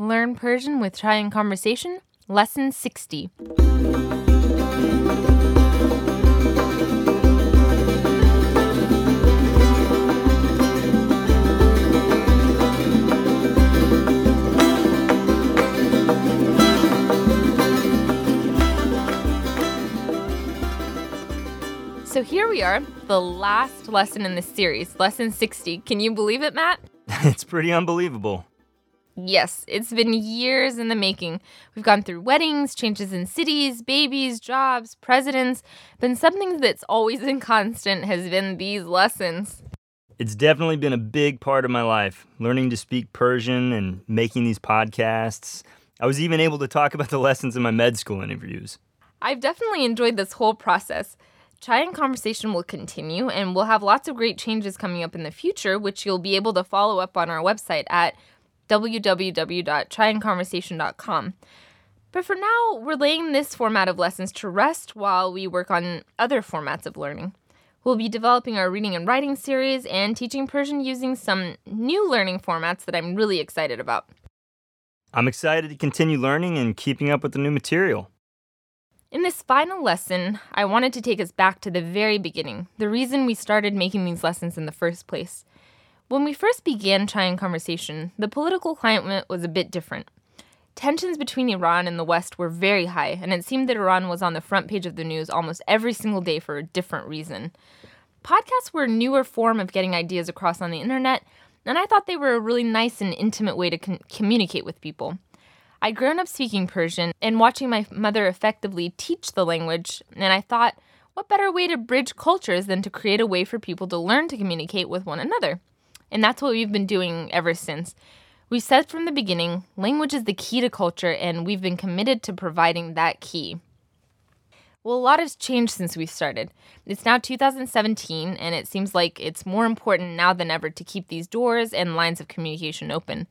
Learn Persian with Chai and Conversation, Lesson 60. So here we are, the last lesson in this series, lesson 60. Can you believe it, Matt? it's pretty unbelievable. Yes, it's been years in the making. We've gone through weddings, changes in cities, babies, jobs, presidents, but something that's always been constant has been these lessons. It's definitely been a big part of my life, learning to speak Persian and making these podcasts. I was even able to talk about the lessons in my med school interviews. I've definitely enjoyed this whole process. Chai and Conversation will continue, and we'll have lots of great changes coming up in the future, which you'll be able to follow up on our website at www.chaiandconversation.com. But for now, we're laying this format of lessons to rest while we work on other formats of learning. We'll be developing our reading and writing series and teaching Persian using some new learning formats that I'm really excited about. I'm excited to continue learning and keeping up with the new material. In this final lesson, I wanted to take us back to the very beginning, the reason we started making these lessons in the first place. When we first began and Conversation, the political climate was a bit different. Tensions between Iran and the West were very high, and it seemed that Iran was on the front page of the news almost every single day for a different reason. Podcasts were a newer form of getting ideas across on the internet, and I thought they were a really nice and intimate way to con- communicate with people. I'd grown up speaking Persian and watching my mother effectively teach the language, and I thought, what better way to bridge cultures than to create a way for people to learn to communicate with one another? And that's what we've been doing ever since. We said from the beginning, language is the key to culture, and we've been committed to providing that key. Well, a lot has changed since we started. It's now 2017, and it seems like it's more important now than ever to keep these doors and lines of communication open.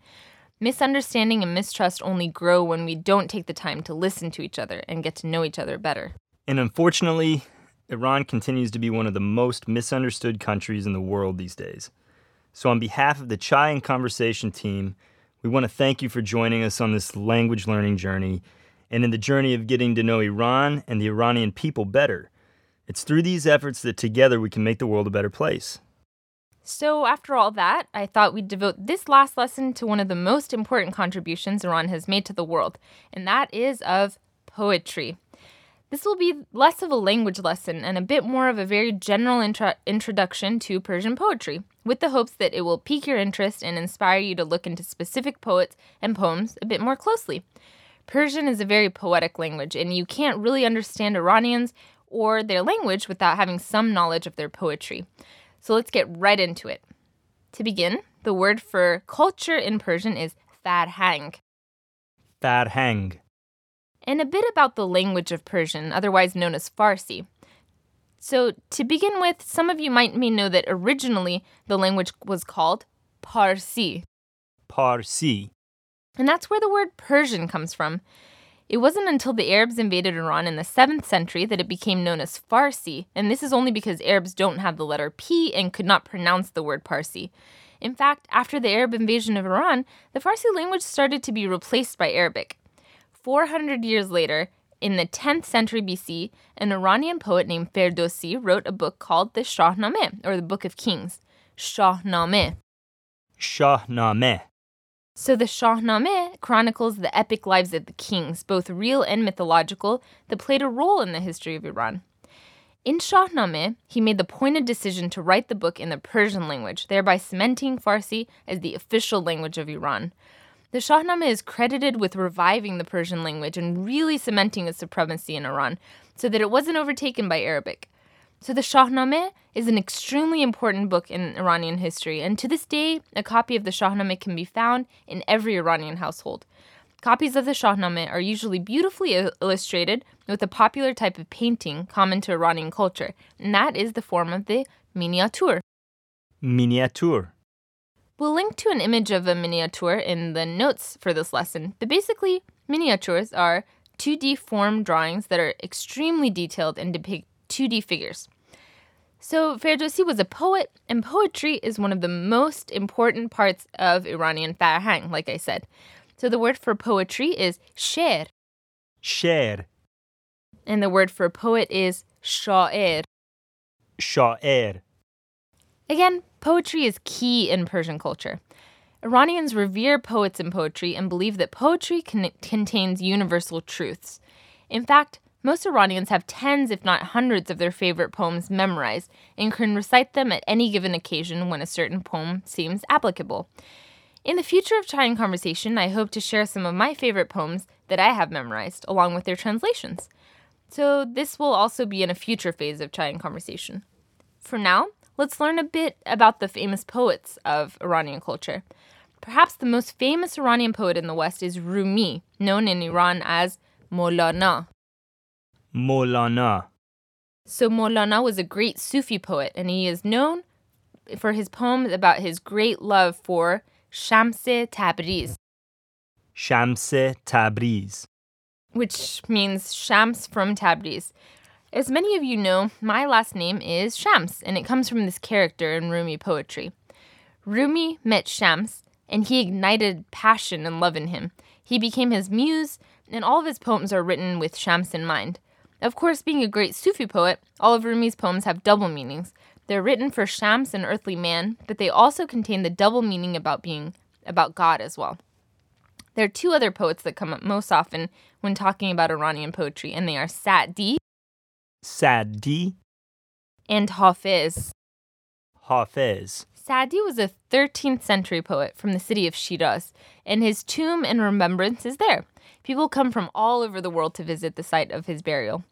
Misunderstanding and mistrust only grow when we don't take the time to listen to each other and get to know each other better. And unfortunately, Iran continues to be one of the most misunderstood countries in the world these days. So, on behalf of the Chai and Conversation team, we want to thank you for joining us on this language learning journey and in the journey of getting to know Iran and the Iranian people better. It's through these efforts that together we can make the world a better place. So, after all that, I thought we'd devote this last lesson to one of the most important contributions Iran has made to the world, and that is of poetry. This will be less of a language lesson and a bit more of a very general intro- introduction to Persian poetry, with the hopes that it will pique your interest and inspire you to look into specific poets and poems a bit more closely. Persian is a very poetic language, and you can't really understand Iranians or their language without having some knowledge of their poetry. So let's get right into it. To begin, the word for culture in Persian is farhang. Farhang. And a bit about the language of Persian, otherwise known as Farsi. So, to begin with, some of you might may know that originally the language was called Parsi. Parsi. And that's where the word Persian comes from. It wasn't until the Arabs invaded Iran in the 7th century that it became known as Farsi, and this is only because Arabs don't have the letter P and could not pronounce the word Parsi. In fact, after the Arab invasion of Iran, the Farsi language started to be replaced by Arabic. 400 years later, in the 10th century BC, an Iranian poet named Ferdowsi wrote a book called the Shahnameh, or the Book of Kings. Shahnameh. Shahnameh. So the Shahnameh chronicles the epic lives of the kings, both real and mythological, that played a role in the history of Iran. In Shahnameh, he made the pointed decision to write the book in the Persian language, thereby cementing Farsi as the official language of Iran. The Shahnameh is credited with reviving the Persian language and really cementing its supremacy in Iran, so that it wasn't overtaken by Arabic. So the Shahnameh is an extremely important book in Iranian history, and to this day, a copy of the Shahnameh can be found in every Iranian household. Copies of the Shahnameh are usually beautifully illustrated with a popular type of painting common to Iranian culture, and that is the form of the miniature. Miniature. We'll link to an image of a miniature in the notes for this lesson, but basically, miniatures are 2D form drawings that are extremely detailed and depict 2D figures. So, Ferdowsi was a poet, and poetry is one of the most important parts of Iranian farhang, like I said. So, the word for poetry is sher. Sher. And the word for poet is sha'ir. Sha'ir. Again, poetry is key in Persian culture. Iranians revere poets and poetry and believe that poetry con- contains universal truths. In fact, most Iranians have tens, if not hundreds, of their favorite poems memorized and can recite them at any given occasion when a certain poem seems applicable. In the future of Chai Conversation, I hope to share some of my favorite poems that I have memorized, along with their translations. So, this will also be in a future phase of Chai Conversation. For now, let's learn a bit about the famous poets of Iranian culture. Perhaps the most famous Iranian poet in the West is Rumi, known in Iran as Molana. Molana. So, Molana was a great Sufi poet, and he is known for his poems about his great love for Shamse Tabriz. Shamse Tabriz. Which means Shams from Tabriz. As many of you know, my last name is Shams, and it comes from this character in Rumi poetry. Rumi met Shams, and he ignited passion and love in him. He became his muse, and all of his poems are written with Shams in mind. Of course, being a great Sufi poet, all of Rumi's poems have double meanings. They're written for Shams, an earthly man, but they also contain the double meaning about being about God as well. There are two other poets that come up most often when talking about Iranian poetry, and they are Sa'di Sadi, and Hafiz. Hafiz. Sadi was a 13th century poet from the city of Shiraz, and his tomb and remembrance is there. People come from all over the world to visit the site of his burial.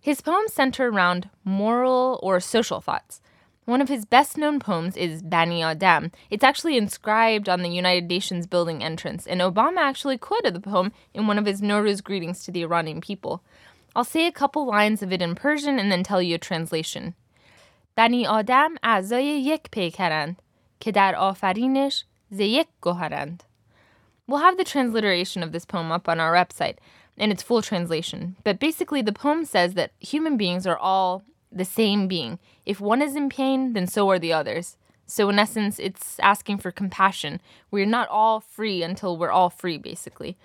His poems center around moral or social thoughts. One of his best known poems is Bani Adam. It's actually inscribed on the United Nations building entrance, and Obama actually quoted the poem in one of his Nowruz greetings to the Iranian people. I'll say a couple lines of it in Persian and then tell you a translation. بنی آدم اعضای یک پیکرند که در آفرینش ز یک گوهرند. We'll have the transliteration of this poem up on our website and its full translation. But basically, the poem says that human beings are all the same being. If one is in pain, then so are the others. So, in essence, it's asking for compassion. We're not all free until we're all free, basically.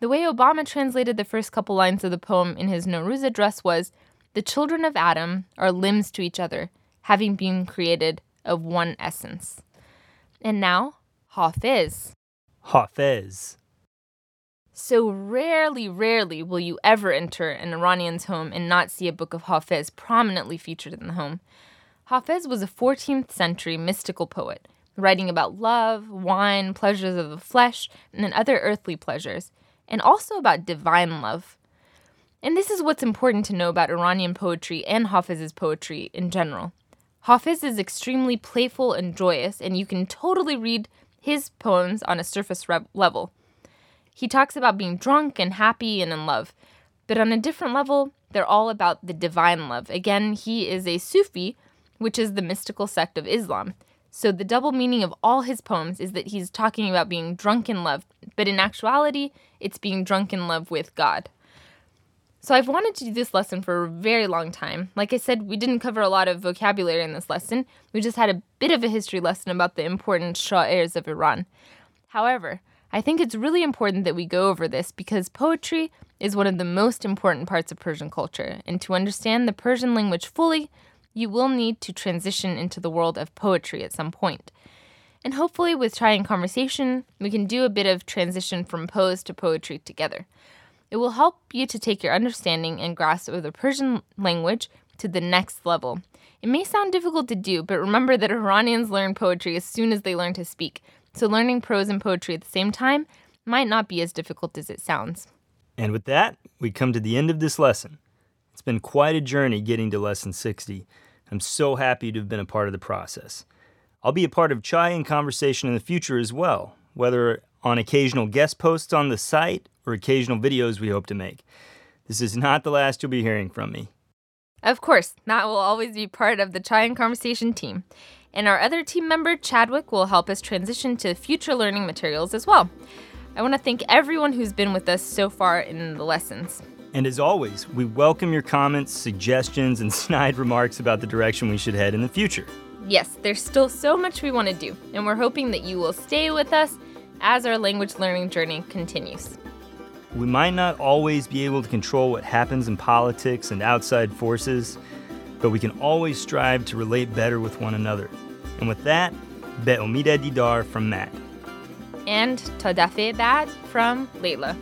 The way Obama translated the first couple lines of the poem in his Nowruz address was The children of Adam are limbs to each other, having been created of one essence. And now, Hafiz. Hafiz. So rarely, rarely will you ever enter an Iranian's home and not see a book of Hafiz prominently featured in the home. Hafiz was a 14th century mystical poet, writing about love, wine, pleasures of the flesh, and other earthly pleasures and also about divine love. And this is what's important to know about Iranian poetry and Hafiz's poetry in general. Hafiz is extremely playful and joyous, and you can totally read his poems on a surface re- level. He talks about being drunk and happy and in love. But on a different level, they're all about the divine love. Again, he is a Sufi, which is the mystical sect of Islam. So the double meaning of all his poems is that he's talking about being drunk in love, but in actuality, it's being drunk in love with God. So I've wanted to do this lesson for a very long time. Like I said, we didn't cover a lot of vocabulary in this lesson. We just had a bit of a history lesson about the important sha'irs of Iran. However, I think it's really important that we go over this because poetry is one of the most important parts of Persian culture, and to understand the Persian language fully, you will need to transition into the world of poetry at some point. And hopefully, with Chai and Conversation, we can do a bit of transition from prose to poetry together. It will help you to take your understanding and grasp of the Persian language to the next level. It may sound difficult to do, but remember that Iranians learn poetry as soon as they learn to speak. So learning prose and poetry at the same time might not be as difficult as it sounds. And with that, we come to the end of this lesson. It's been quite a journey getting to lesson 60. I'm so happy to have been a part of the process. I'll be a part of Chai and Conversation in the future as well, whether on occasional guest posts on the site or occasional videos we hope to make. This is not the last you'll be hearing from me. Of course, Matt will always be part of the Chai and Conversation team. And our other team member, Chadwick, will help us transition to future learning materials as well. I want to thank everyone who's been with us so far in the lessons. And as always, we welcome your comments, suggestions, and snide remarks about the direction we should head in the future. Yes, there's still so much we want to do, and we're hoping that you will stay with us as our language learning journey continues. We might not always be able to control what happens in politics and outside forces, but we can always strive to relate better with one another. And with that, Be'omida Didar from Matt. And Todafe Bad from Layla.